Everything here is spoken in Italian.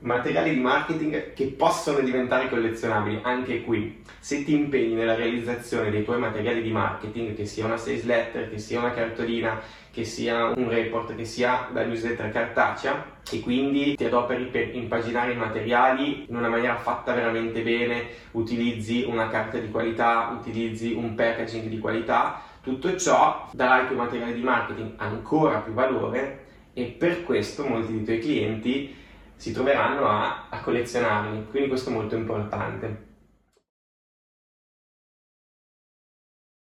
Materiali di marketing che possono diventare collezionabili, anche qui. Se ti impegni nella realizzazione dei tuoi materiali di marketing, che sia una sales letter, che sia una cartolina, che sia un report, che sia la newsletter cartacea, e quindi ti adoperi per impaginare i materiali in una maniera fatta veramente bene, utilizzi una carta di qualità, utilizzi un packaging di qualità, tutto ciò darà ai tuoi materiali di marketing ancora più valore e per questo molti dei tuoi clienti si troveranno a, a collezionarli, quindi questo è molto importante.